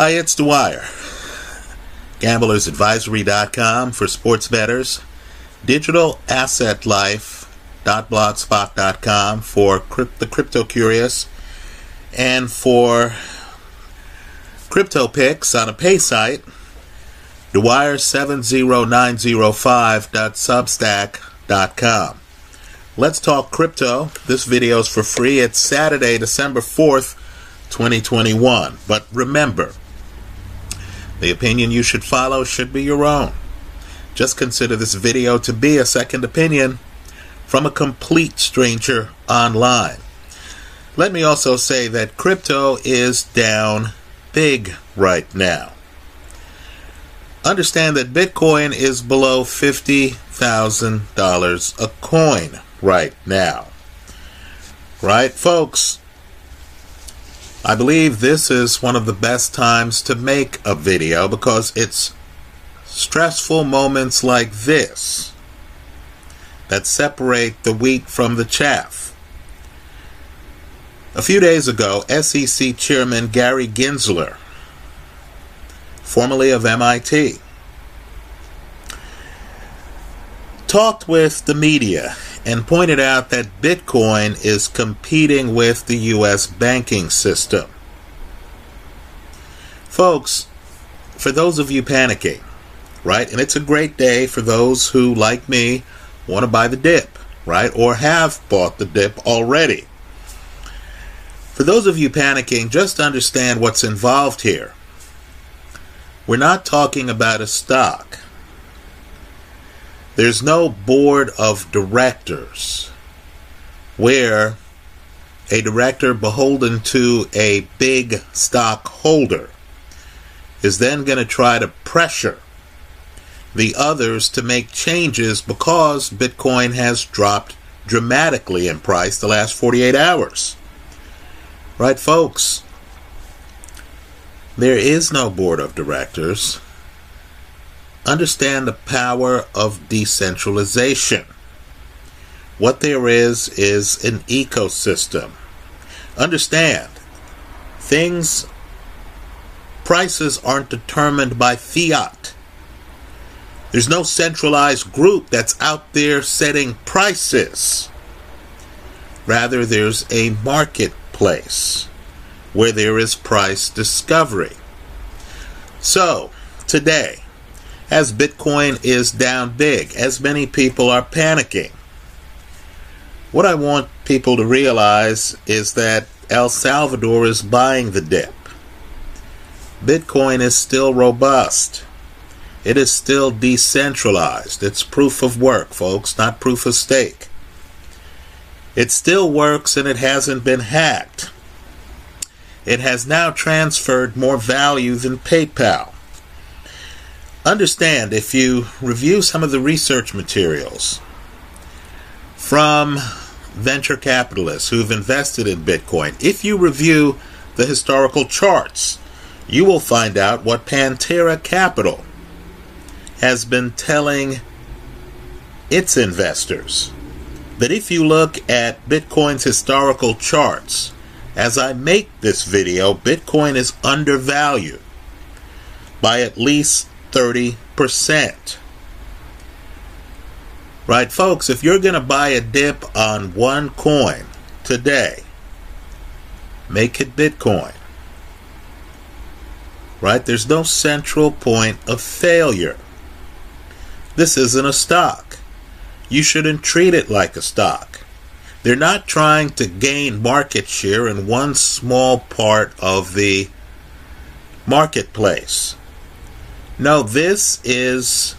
Hi, it's Dwyer. GamblersAdvisory.com for sports bettors. DigitalAssetLife.blogspot.com for the crypto curious. And for crypto picks on a pay site, Dwyer70905.substack.com. Let's talk crypto. This video is for free. It's Saturday, December 4th, 2021. But remember, the opinion you should follow should be your own. Just consider this video to be a second opinion from a complete stranger online. Let me also say that crypto is down big right now. Understand that Bitcoin is below $50,000 a coin right now. Right, folks? I believe this is one of the best times to make a video because it's stressful moments like this that separate the wheat from the chaff. A few days ago, SEC Chairman Gary Gensler, formerly of MIT, talked with the media and pointed out that Bitcoin is competing with the U.S. banking system. Folks, for those of you panicking, right, and it's a great day for those who, like me, want to buy the dip, right, or have bought the dip already. For those of you panicking, just understand what's involved here. We're not talking about a stock. There's no board of directors where a director beholden to a big stockholder is then going to try to pressure the others to make changes because Bitcoin has dropped dramatically in price the last 48 hours. Right, folks? There is no board of directors understand the power of decentralization. What there is is an ecosystem. Understand, things, prices aren't determined by fiat. There's no centralized group that's out there setting prices. Rather, there's a marketplace where there is price discovery. So, today, as Bitcoin is down big, as many people are panicking. What I want people to realize is that El Salvador is buying the dip. Bitcoin is still robust. It is still decentralized. It's proof of work, folks, not proof of stake. It still works and it hasn't been hacked. It has now transferred more value than PayPal understand if you review some of the research materials from venture capitalists who've invested in Bitcoin, if you review the historical charts, you will find out what Pantera Capital has been telling its investors. That if you look at Bitcoin's historical charts, as I make this video, Bitcoin is undervalued by at least 30%. Right, folks, if you're going to buy a dip on one coin today, make it Bitcoin. Right? There's no central point of failure. This isn't a stock. You shouldn't treat it like a stock. They're not trying to gain market share in one small part of the marketplace. No, this is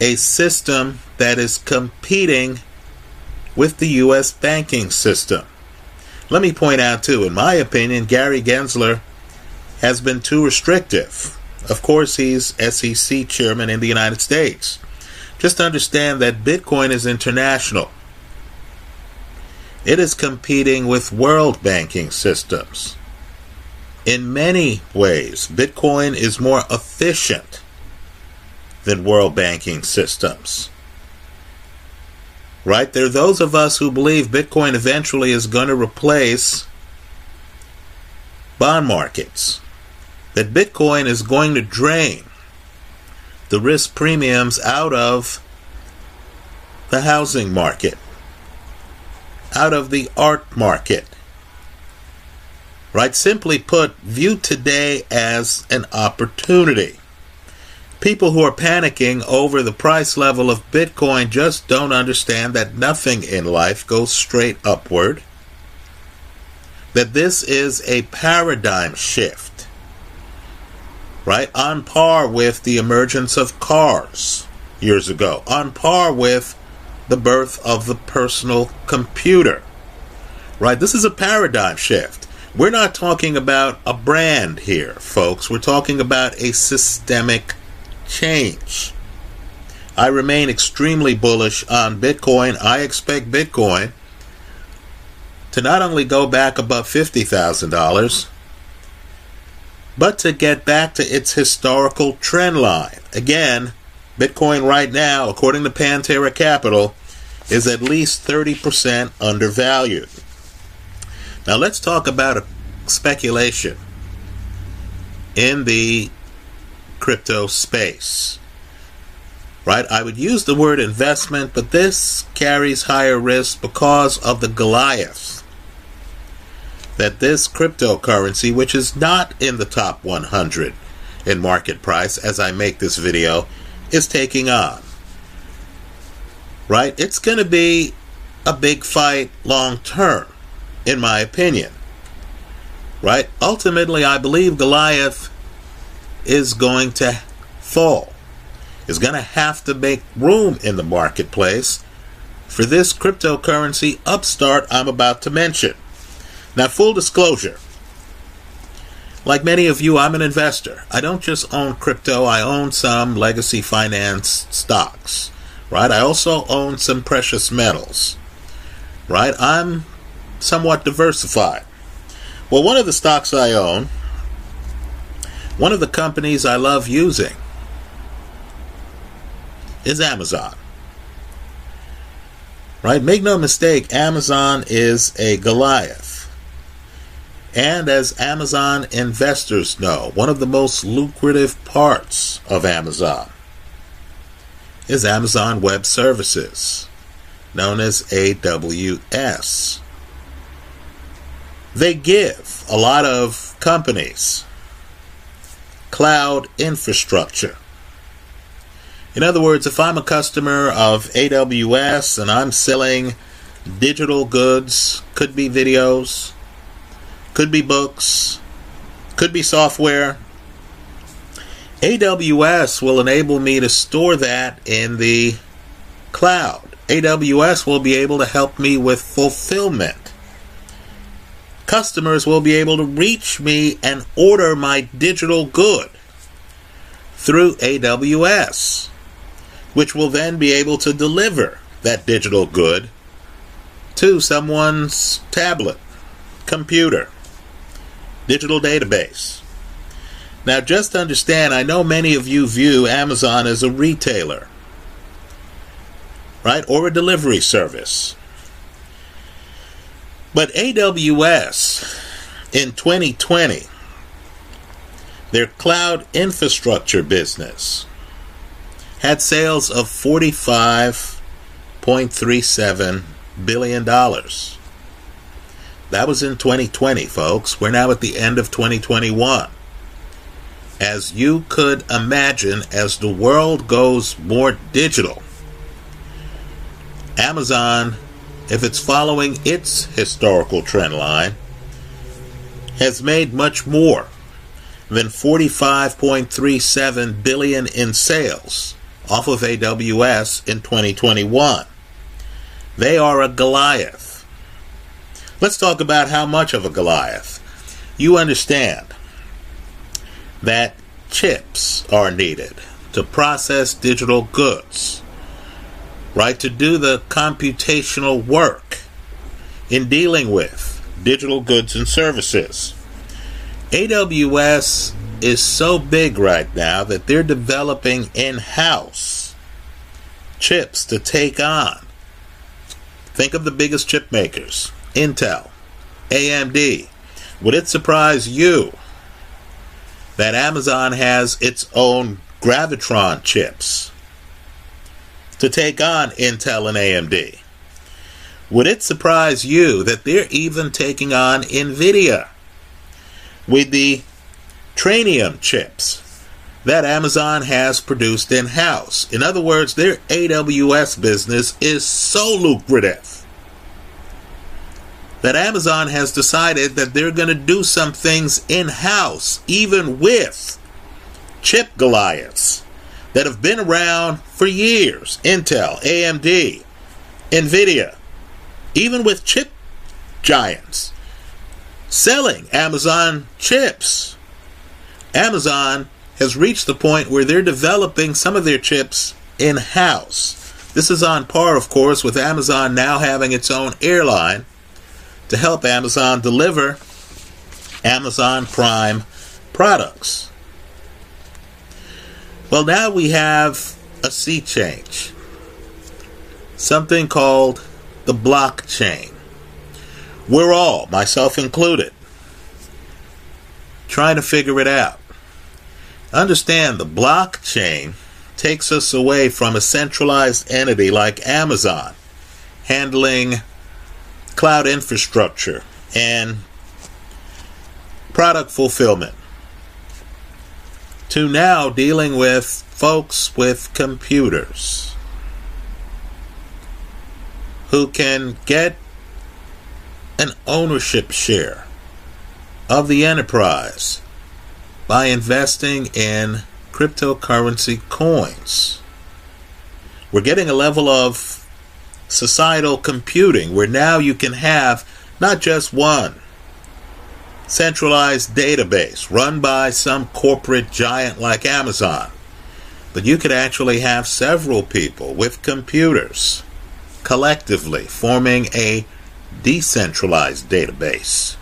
a system that is competing with the U.S. banking system. Let me point out, too, in my opinion, Gary Gensler has been too restrictive. Of course, he's SEC chairman in the United States. Just understand that Bitcoin is international. It is competing with world banking systems. In many ways, Bitcoin is more efficient than world banking systems. Right? There are those of us who believe Bitcoin eventually is going to replace bond markets. that Bitcoin is going to drain the risk premiums out of the housing market, out of the art market. Right? Simply put, view today as an opportunity. People who are panicking over the price level of Bitcoin just don't understand that nothing in life goes straight upward. That this is a paradigm shift, right? On par with the emergence of cars years ago, on par with the birth of the personal computer, right? This is a paradigm shift. We're not talking about a brand here, folks. We're talking about a systemic change. I remain extremely bullish on Bitcoin. I expect Bitcoin to not only go back above $50,000, but to get back to its historical trend line. Again, Bitcoin right now, according to Pantera Capital, is at least 30% undervalued. Now let's talk about a speculation in the crypto space. Right? I would use the word investment, but this carries higher risk because of the Goliath that this cryptocurrency, which is not in the top 100 in market price as I make this video, is taking on. Right? It's going to be a big fight long term, in my opinion. Right? Ultimately, I believe Goliath is going to fall, is going to have to make room in the marketplace for this cryptocurrency upstart I'm about to mention. Now, full disclosure like many of you, I'm an investor. I don't just own crypto, I own some legacy finance stocks, right? I also own some precious metals, right? I'm somewhat diversified. Well, one of the stocks I own, one of the companies I love using, is Amazon. Right? Make no mistake, Amazon is a Goliath. And as Amazon investors know, one of the most lucrative parts of Amazon is Amazon Web Services, known as AWS. They give a lot of companies cloud infrastructure. In other words, if I'm a customer of AWS and I'm selling digital goods, could be videos, could be books, could be software. AWS will enable me to store that in the cloud. AWS will be able to help me with fulfillment. Customers will be able to reach me and order my digital good through AWS, which will then be able to deliver that digital good to someone's tablet, computer, digital database. Now, just understand, I know many of you view Amazon as a retailer, right, or a delivery service. But AWS in 2020, their cloud infrastructure business had sales of $45.37 billion. That was in 2020, folks. We're now at the end of 2021. As you could imagine, as the world goes more digital, Amazon, if it's following its historical trend line, has made much more than 45.37 billion in sales off of AWS in 2021. They are a Goliath Let's talk about how much of a Goliath. You understand that chips are needed to process digital goods, right? To do the computational work in dealing with digital goods and services. AWS is so big right now that they're developing in house chips to take on. Think of the biggest chip makers Intel, AMD. Would it surprise you that Amazon has its own Graviton chips to take on Intel and AMD? Would it surprise you that they're even taking on NVIDIA with the Trainium chips that Amazon has produced in house? In other words, their AWS business is so lucrative that Amazon has decided that they're going to do some things in house, even with chip Goliaths that have been around for years Intel, AMD, NVIDIA even with chip giants selling Amazon chips. Amazon has reached the point where they're developing some of their chips in house. This is on par, of course, with Amazon now having its own airline to help Amazon deliver Amazon Prime products. Well, now we have a sea change. Something called the blockchain. We're all, myself included, trying to figure it out. Understand the blockchain takes us away from a centralized entity like Amazon handling cloud infrastructure and product fulfillment to now dealing with folks with computers who can get an ownership share of the enterprise by investing in cryptocurrency coins. We're getting a level of societal computing where now you can have not just one centralized database run by some corporate giant like Amazon, but you could actually have several people with computers collectively, forming a decentralized database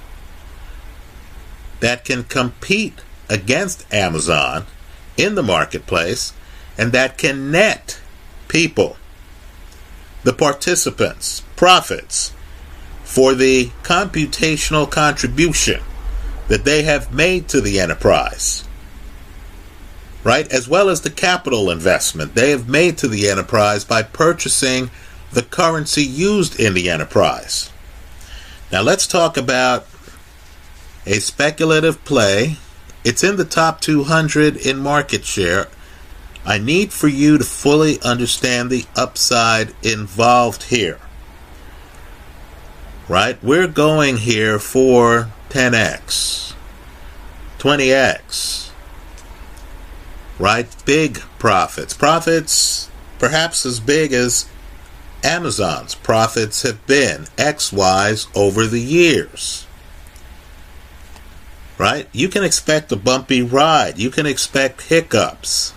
that can compete against Amazon in the marketplace and that can net people, the participants, profits for the computational contribution that they have made to the enterprise. Right? As well as the capital investment they have made to the enterprise by purchasing the currency used in the enterprise. Now let's talk about a speculative play. It's in the top 200 in market share. I need for you to fully understand the upside involved here. Right? We're going here for 10x, 20x. Right? Big profits. Profits perhaps as big as Amazon's profits have been XY's over the years. Right? You can expect a bumpy ride. You can expect hiccups.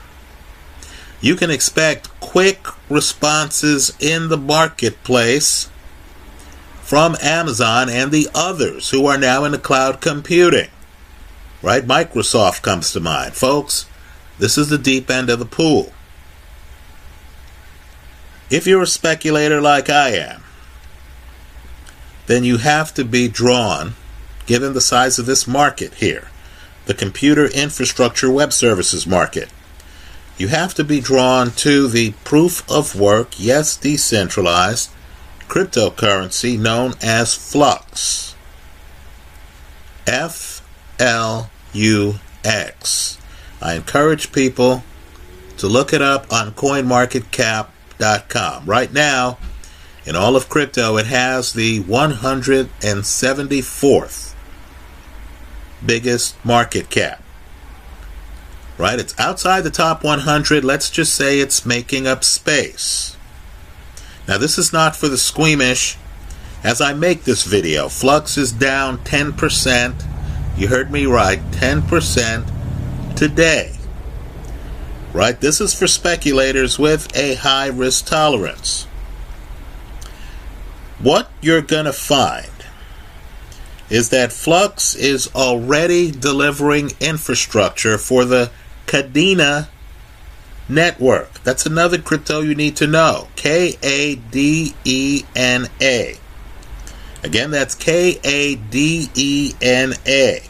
You can expect quick responses in the marketplace from Amazon and the others who are now in the cloud computing. Right? Microsoft comes to mind. Folks, this is the deep end of the pool. If you're a speculator like I am, then you have to be drawn, given the size of this market here, the computer infrastructure web services market. You have to be drawn to the proof of work, yes, decentralized, cryptocurrency known as Flux. F L U X. I encourage people to look it up on coinmarketcap.com. Right now, in all of crypto, it has the 174th biggest market cap. Right? It's outside the top 100. Let's just say it's making up space. Now, this is not for the squeamish. As I make this video, Flux is down 10%. You heard me right, 10% today right? This is for speculators with a high risk tolerance. What you're going to find is that Flux is already delivering infrastructure for the Kadena network. That's another crypto you need to know. K A D E N A. Again, that's K A D E N A.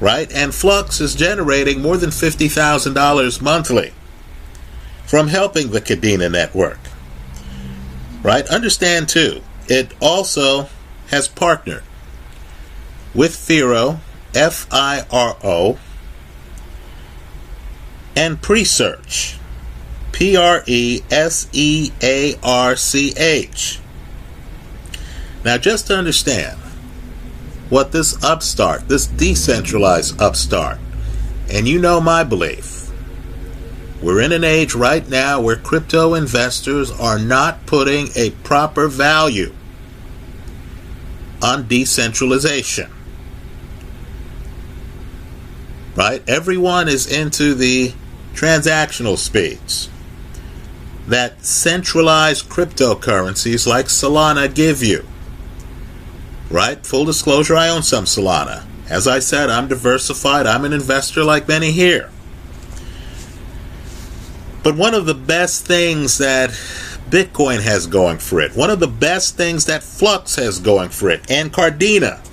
right? And Flux is generating more than $50,000 monthly from helping the Kadena network, right? Understand too, it also has partnered with Firo, F I R O, and Presearch, P R E S E A R C H. Now, just to understand what this upstart, this decentralized upstart, and you know my belief, we're in an age right now where crypto investors are not putting a proper value on decentralization. Right? Everyone is into the transactional speeds that centralized cryptocurrencies like Solana give you. Right? Full disclosure, I own some Solana. As I said, I'm diversified. I'm an investor like many here. But one of the best things that Bitcoin has going for it, one of the best things that Flux has going for it, and Kadena,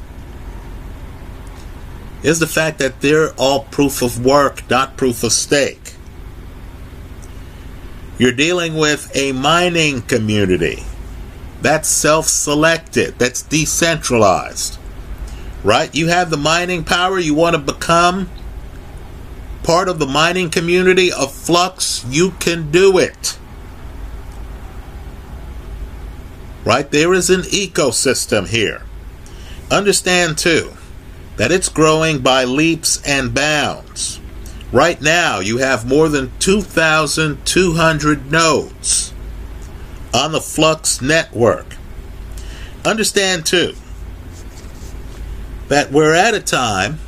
is the fact that they're all proof of work, not proof of stake. You're dealing with a mining community that's self selected, that's decentralized. Right? You have the mining power, you want to become part of the mining community of Flux, you can do it. Right? There is an ecosystem here. Understand, too, that it's growing by leaps and bounds. Right now, you have more than 2,200 nodes on the Flux network. Understand, too, that we're at a time,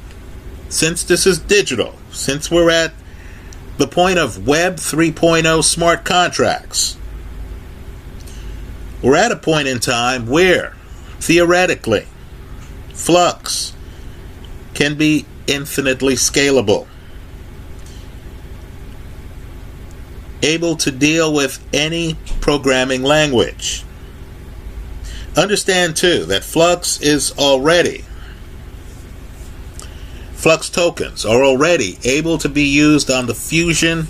since this is digital, since we're at the point of Web 3.0 smart contracts, we're at a point in time where, theoretically, Flux can be infinitely scalable. able to deal with any programming language. Understand too that Flux is already Flux tokens are already able to be used on the Fusion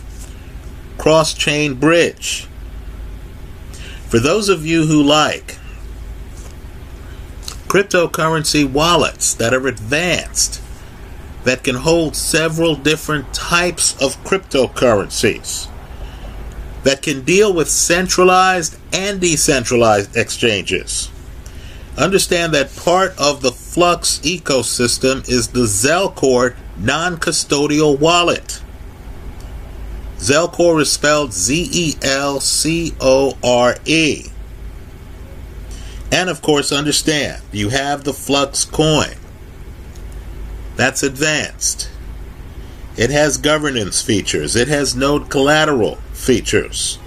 cross chain bridge. For those of you who like cryptocurrency wallets that are advanced, that can hold several different types of cryptocurrencies, that can deal with centralized and decentralized exchanges. Understand that part of the Flux ecosystem is the Zelcore non custodial wallet. Zelcore is spelled Z E L C O R E. And of course, understand you have the Flux coin. That's advanced. It has governance features, it has node collateral, features.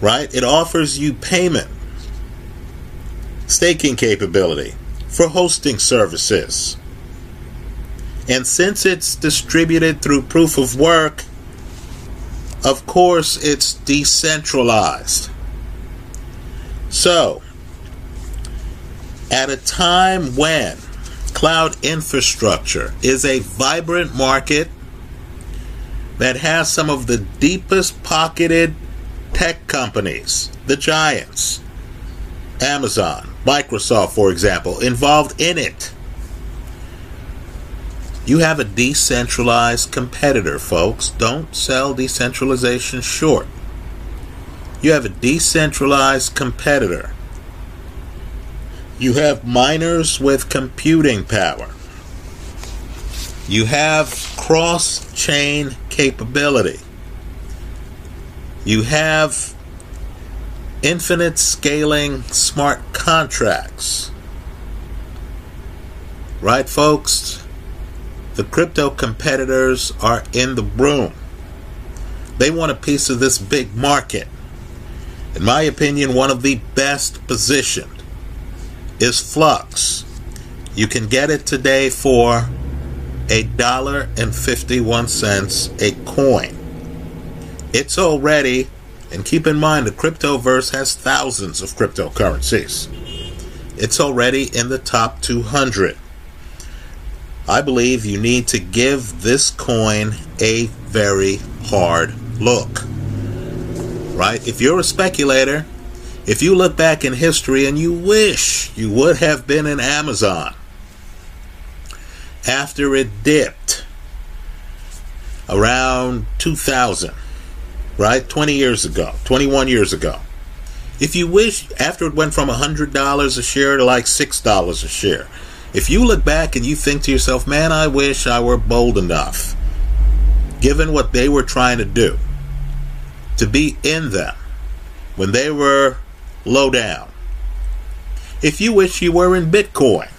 Right? It offers you payment, staking capability for hosting services. And since it's distributed through proof of work, of course it's decentralized. So, at a time when cloud infrastructure is a vibrant market that has some of the deepest pocketed tech companies, the giants, Amazon, Microsoft, for example, involved in it. You have a decentralized competitor, folks. Don't sell decentralization short. You have a decentralized competitor. You have miners with computing power. You have cross chain capability. You have infinite scaling smart contracts. Right, folks? The crypto competitors are in the room. They want a piece of this big market. In my opinion, one of the best positioned is Flux. You can get it today for a dollar and 51 cents a coin. It's already, and keep in mind the cryptoverse has thousands of cryptocurrencies. It's already in the top 200. I believe you need to give this coin a very hard look. Right? If you're a speculator, if you look back in history and you wish you would have been in Amazon after it dipped around 2000, right? 20 years ago, 21 years ago. If you wish, after it went from $100 a share to like $6 a share, if you look back and you think to yourself, man, I wish I were bold enough, given what they were trying to do, to be in them when they were low down. If you wish you were in Bitcoin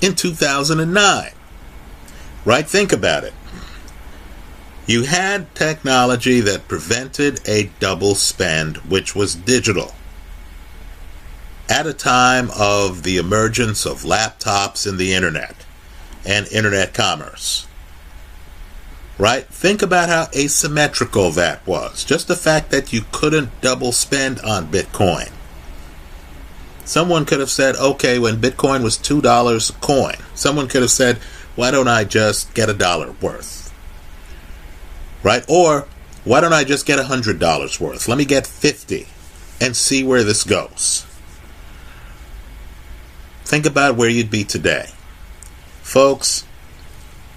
in 2009, right? Think about it. You had technology that prevented a double spend, which was digital. At a time of the emergence of laptops and the internet and internet commerce. Right? Think about how asymmetrical that was. Just the fact that you couldn't double spend on Bitcoin. Someone could have said, okay, when Bitcoin was $2 a coin, someone could have said, why don't I just get a dollar worth? Right? Or, why don't I just get a $100 worth? Let me get 50 and see where this goes. Think about where you'd be today. Folks,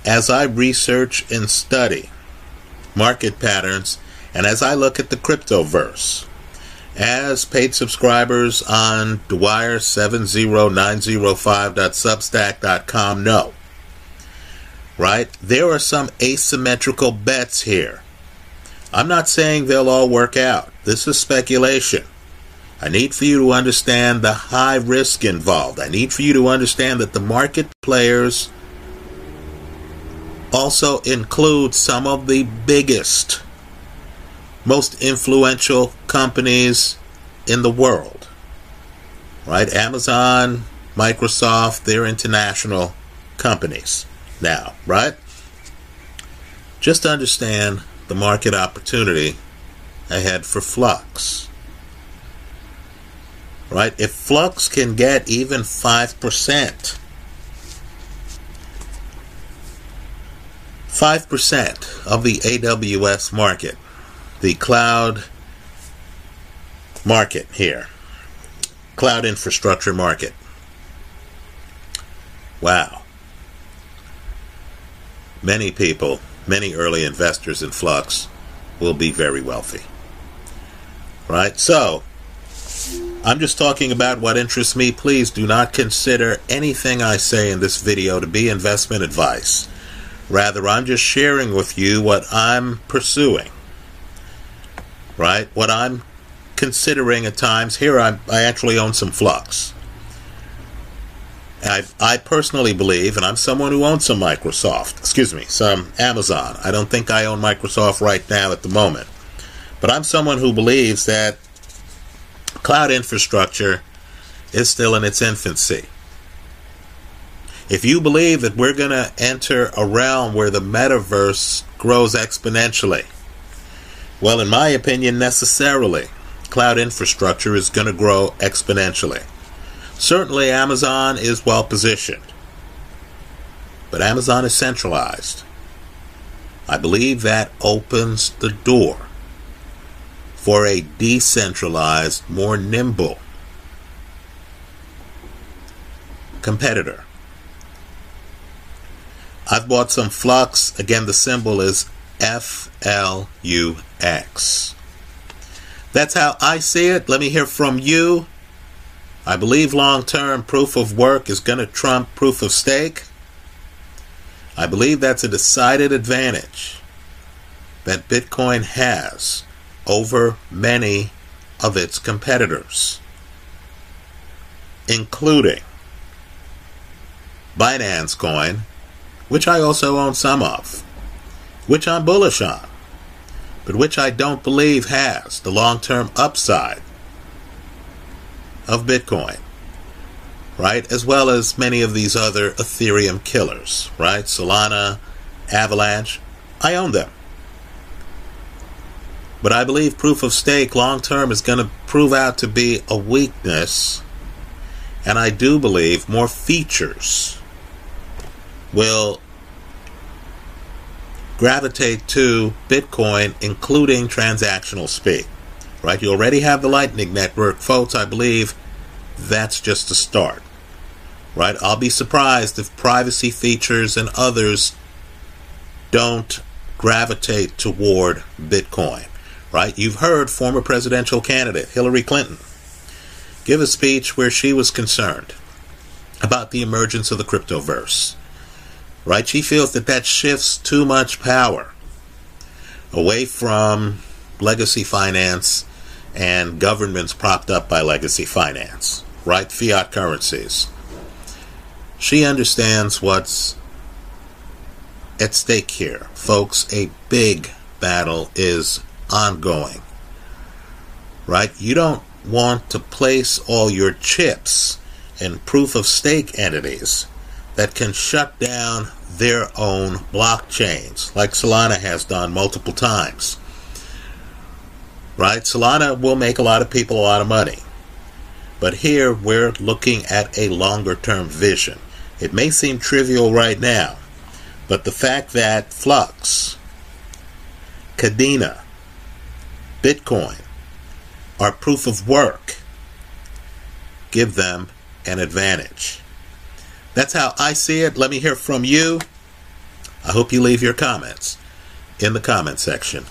as I research and study market patterns, and as I look at the cryptoverse, as paid subscribers on Dwyer70905.substack.com know, right? There are some asymmetrical bets here. I'm not saying they'll all work out. This is speculation. I need for you to understand the high risk involved. I need for you to understand that the market players also include some of the biggest, most influential companies in the world. Right? Amazon, Microsoft, they're international companies now, right? Just understand the market opportunity ahead for Flux. Right? If Flux can get even 5%, 5% of the AWS market, the cloud market here, cloud infrastructure market. Wow. Many people, many early investors in Flux will be very wealthy. Right? So, I'm just talking about what interests me. Please do not consider anything I say in this video to be investment advice. Rather, I'm just sharing with you what I'm pursuing. Right? What I'm considering at times. Here, I'm—I actually own some Flux. I, I personally believe, and I'm someone who owns some Microsoft, excuse me, some Amazon. I don't think I own Microsoft right now at the moment. But I'm someone who believes that cloud infrastructure is still in its infancy. If you believe that we're going to enter a realm where the metaverse grows exponentially, well, in my opinion, necessarily, cloud infrastructure is going to grow exponentially. Certainly, Amazon is well positioned, but Amazon is centralized. I believe that opens the door for a decentralized, more nimble competitor. I've bought some flux. Again, the symbol is FLUX. That's how I see it. Let me hear from you. I believe long term proof of work is going to trump proof of stake. I believe that's a decided advantage that Bitcoin has over many of its competitors, including Binance Coin which I also own some of, which I'm bullish on, but which I don't believe has the long term upside of Bitcoin, right? As well as many of these other Ethereum killers, right? Solana, Avalanche, I own them. But I believe proof of stake long term is going to prove out to be a weakness. And I do believe more features will gravitate to Bitcoin, including transactional speed. Right? You already have the Lightning Network, folks. I believe that's just a start. Right? I'll be surprised if privacy features and others don't gravitate toward Bitcoin. Right? You've heard former presidential candidate Hillary Clinton give a speech where she was concerned about the emergence of the cryptoverse. Right? She feels that that shifts too much power away from legacy finance and governments propped up by legacy finance, right? Fiat currencies. She understands what's at stake here. Folks, a big battle is ongoing, right? You don't want to place all your chips in proof of stake entities that can shut down their own blockchains, like Solana has done multiple times. Right? Solana will make a lot of people a lot of money. But here we're looking at a longer term vision. It may seem trivial right now, but the fact that Flux, Kadena, Bitcoin are proof of work give them an advantage. That's how I see it. Let me hear from you. I hope you leave your comments in the comment section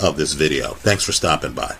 of this video. Thanks for stopping by.